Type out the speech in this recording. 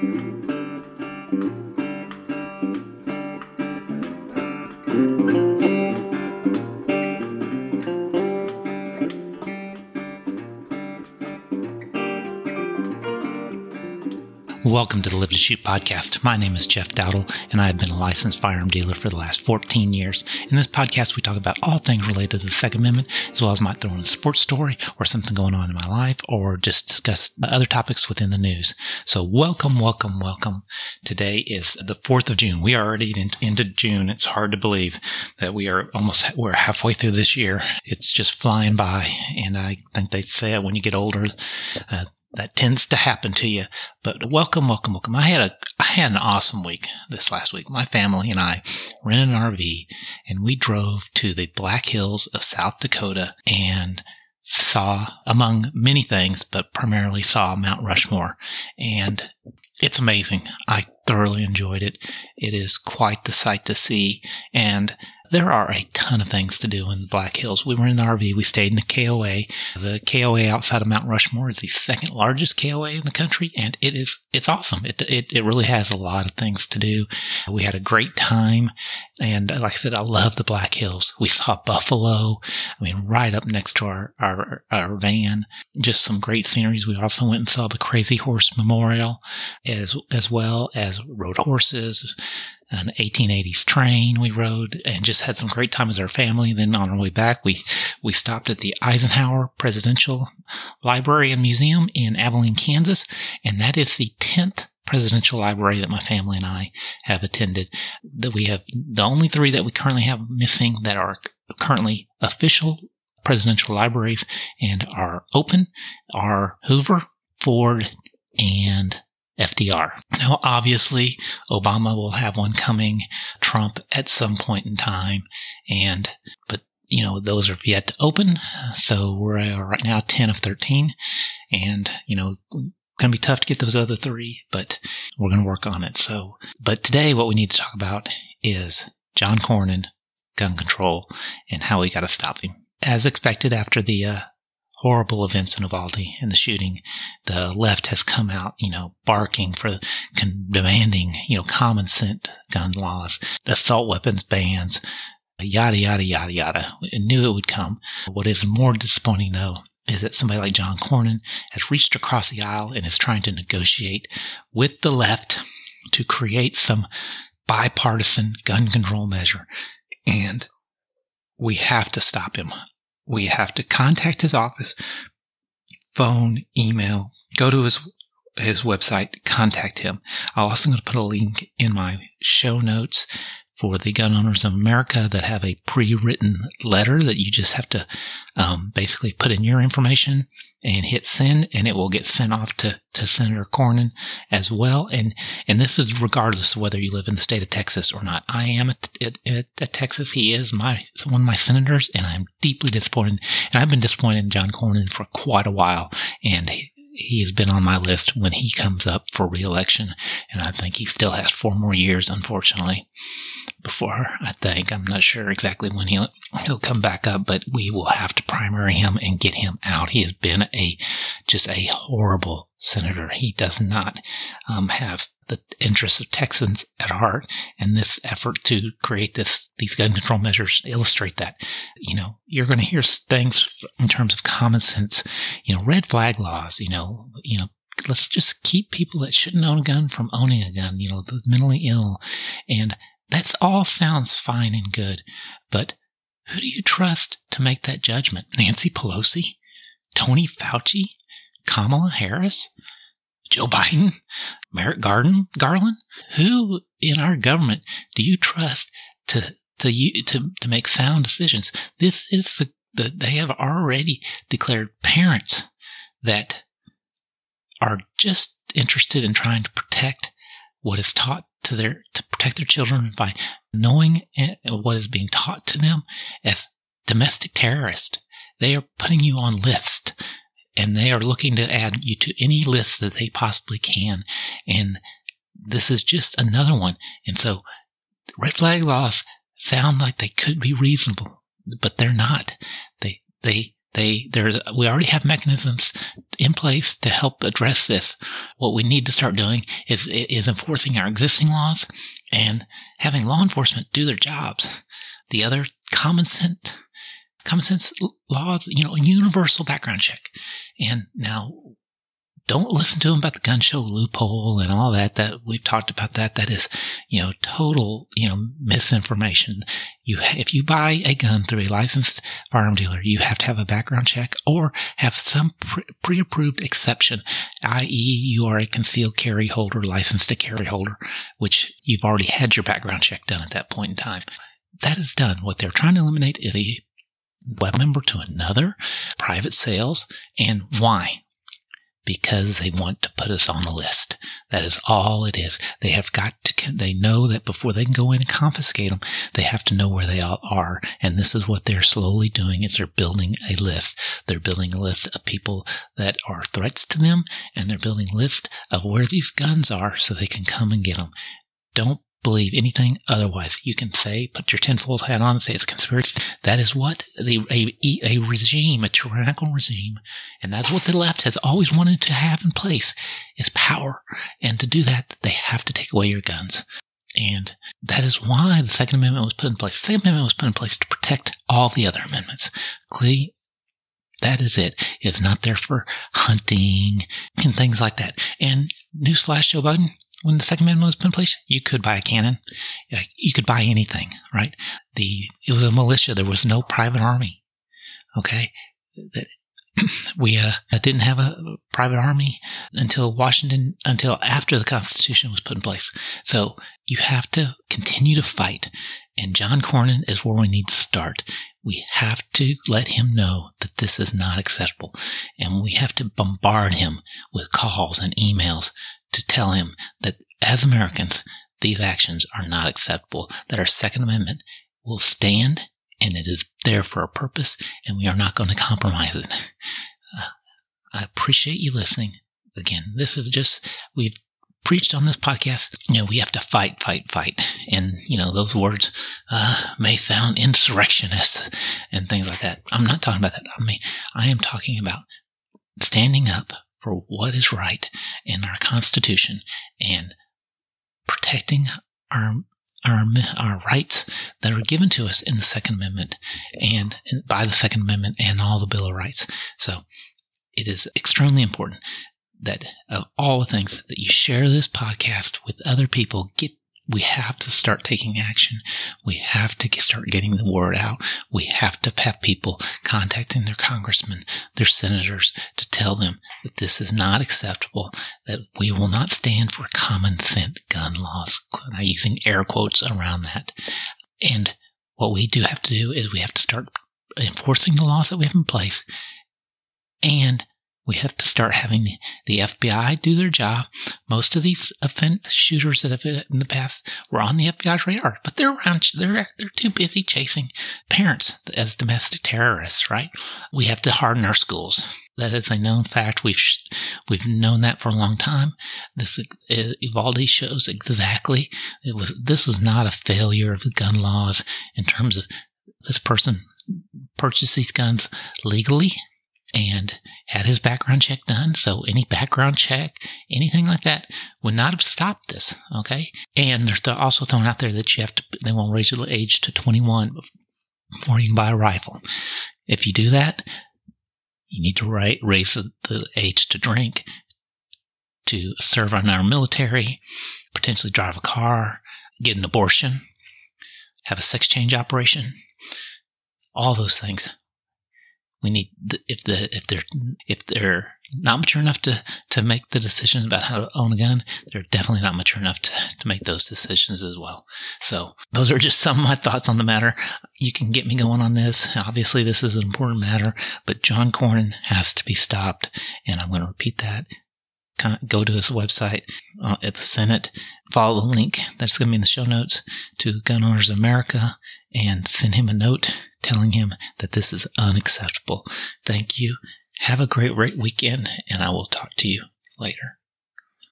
Thank you. Welcome to the Live to Shoot podcast. My name is Jeff Dowdle, and I have been a licensed firearm dealer for the last 14 years. In this podcast, we talk about all things related to the Second Amendment, as well as might throw in a sports story or something going on in my life, or just discuss other topics within the news. So welcome, welcome, welcome. Today is the 4th of June. We are already in, into June. It's hard to believe that we are almost, we're halfway through this year. It's just flying by. And I think they say when you get older, uh, that tends to happen to you. But welcome, welcome, welcome. I had a I had an awesome week this last week. My family and I rented an RV and we drove to the Black Hills of South Dakota and saw among many things, but primarily saw Mount Rushmore. And it's amazing. I thoroughly enjoyed it. It is quite the sight to see. And there are a ton of things to do in the Black Hills. We were in the RV. We stayed in the KOA. The KOA outside of Mount Rushmore is the second largest KOA in the country, and it is it's awesome. It it, it really has a lot of things to do. We had a great time, and like I said, I love the Black Hills. We saw buffalo. I mean, right up next to our our, our van. Just some great sceneries. We also went and saw the Crazy Horse Memorial, as as well as rode horses an 1880s train we rode and just had some great time as our family. Then on our way back, we, we stopped at the Eisenhower Presidential Library and Museum in Abilene, Kansas. And that is the 10th presidential library that my family and I have attended. That we have the only three that we currently have missing that are currently official presidential libraries and are open are Hoover, Ford, and FDR. Now, obviously, Obama will have one coming, Trump at some point in time, and, but, you know, those are yet to open. So we're right now 10 of 13, and, you know, going to be tough to get those other three, but we're going to work on it. So, but today what we need to talk about is John Cornyn, gun control, and how we got to stop him. As expected after the uh, horrible events in Uvalde and the shooting, the left has come out, you know, barking for con- demanding, you know, common sense gun laws, assault weapons bans, yada, yada, yada, yada. I knew it would come. What is more disappointing though is that somebody like John Cornyn has reached across the aisle and is trying to negotiate with the left to create some bipartisan gun control measure. And we have to stop him we have to contact his office, phone, email, go to his his website, contact him. I'm also going to put a link in my show notes for the gun owners of America that have a pre-written letter that you just have to um, basically put in your information and hit send, and it will get sent off to, to Senator Cornyn as well. And and this is regardless of whether you live in the state of Texas or not. I am a, a, a Texas. He is my one of my senators, and I'm deeply disappointed. And I've been disappointed in John Cornyn for quite a while, and. He, he has been on my list when he comes up for reelection, and I think he still has four more years, unfortunately before, I think. I'm not sure exactly when he'll, he'll come back up, but we will have to primary him and get him out. He has been a, just a horrible senator. He does not um, have the interests of Texans at heart. And this effort to create this, these gun control measures illustrate that. You know, you're going to hear things in terms of common sense, you know, red flag laws, you know, you know, let's just keep people that shouldn't own a gun from owning a gun, you know, the mentally ill and that's all sounds fine and good, but who do you trust to make that judgment? Nancy Pelosi? Tony Fauci? Kamala Harris? Joe Biden? Merrick Garden, Garland? Who in our government do you trust to, to, you, to, to make sound decisions? This is the, the, they have already declared parents that are just interested in trying to protect what is taught to their to protect their children by knowing what is being taught to them as domestic terrorists. They are putting you on lists and they are looking to add you to any list that they possibly can. And this is just another one. And so red flag laws sound like they could be reasonable, but they're not. They, they, They, there's, we already have mechanisms in place to help address this. What we need to start doing is, is enforcing our existing laws and having law enforcement do their jobs. The other common sense, common sense laws, you know, universal background check. And now don't listen to them about the gun show loophole and all that. That we've talked about that. That is, you know, total, you know, misinformation. You, if you buy a gun through a licensed firearm dealer, you have to have a background check or have some pre approved exception, i.e., you are a concealed carry holder, licensed to carry holder, which you've already had your background check done at that point in time. That is done. What they're trying to eliminate is a web member to another, private sales, and why? because they want to put us on a list. That is all it is. They have got to, they know that before they can go in and confiscate them, they have to know where they all are. And this is what they're slowly doing is they're building a list. They're building a list of people that are threats to them and they're building a list of where these guns are so they can come and get them. Don't believe anything otherwise. You can say, put your tinfoil hat on and say it's conspiracy. That is what the, a, a regime, a tyrannical regime, and that's what the left has always wanted to have in place is power. And to do that, they have to take away your guns. And that is why the Second Amendment was put in place. The Second Amendment was put in place to protect all the other amendments. Clearly, that is it. It's not there for hunting and things like that. And newsflash, Joe Biden, when the Second Amendment was put in place, you could buy a cannon. You could buy anything, right? The, it was a militia. There was no private army. Okay. That we uh, didn't have a private army until Washington, until after the Constitution was put in place. So you have to continue to fight. And John Cornyn is where we need to start. We have to let him know that this is not acceptable. And we have to bombard him with calls and emails to tell him that as Americans, these actions are not acceptable, that our Second Amendment will stand and it is there for a purpose and we are not going to compromise it. Uh, I appreciate you listening. Again, this is just, we've preached on this podcast, you know, we have to fight, fight, fight. And, you know, those words uh, may sound insurrectionist and things like that. I'm not talking about that. I mean, I am talking about standing up for what is right in our Constitution and protecting our our our rights that are given to us in the Second Amendment and by the Second Amendment and all the Bill of Rights. So it is extremely important that of all the things that you share this podcast with other people, get we have to start taking action. We have to start getting the word out. We have to have people contacting their congressmen, their senators to tell them that this is not acceptable, that we will not stand for common sense gun laws. I'm using air quotes around that. And what we do have to do is we have to start enforcing the laws that we have in place and we have to start having the FBI do their job. Most of these offend shooters that have in the past were on the FBI's radar, but they're around, they're, they're too busy chasing parents as domestic terrorists, right? We have to harden our schools. That is a known fact. We've, we've known that for a long time. This, Uvalde uh, shows exactly it was, this was not a failure of the gun laws in terms of this person purchased these guns legally and had his background check done. So any background check, anything like that would not have stopped this. Okay. And they're th- also throwing out there that you have to, they won't raise the age to 21 before you can buy a rifle. If you do that, you need to ra- raise the, the age to drink, to serve on our military, potentially drive a car, get an abortion, have a sex change operation, all those things we need if the if they're if they're not mature enough to to make the decision about how to own a gun, they're definitely not mature enough to, to make those decisions as well. So those are just some of my thoughts on the matter. You can get me going on this. Obviously, this is an important matter, but John Cornyn has to be stopped, and I'm going to repeat that. Go to his website uh, at the Senate, follow the link that's going to be in the show notes to Gun Owners America, and send him a note telling him that this is unacceptable. Thank you. Have a great great weekend, and I will talk to you later.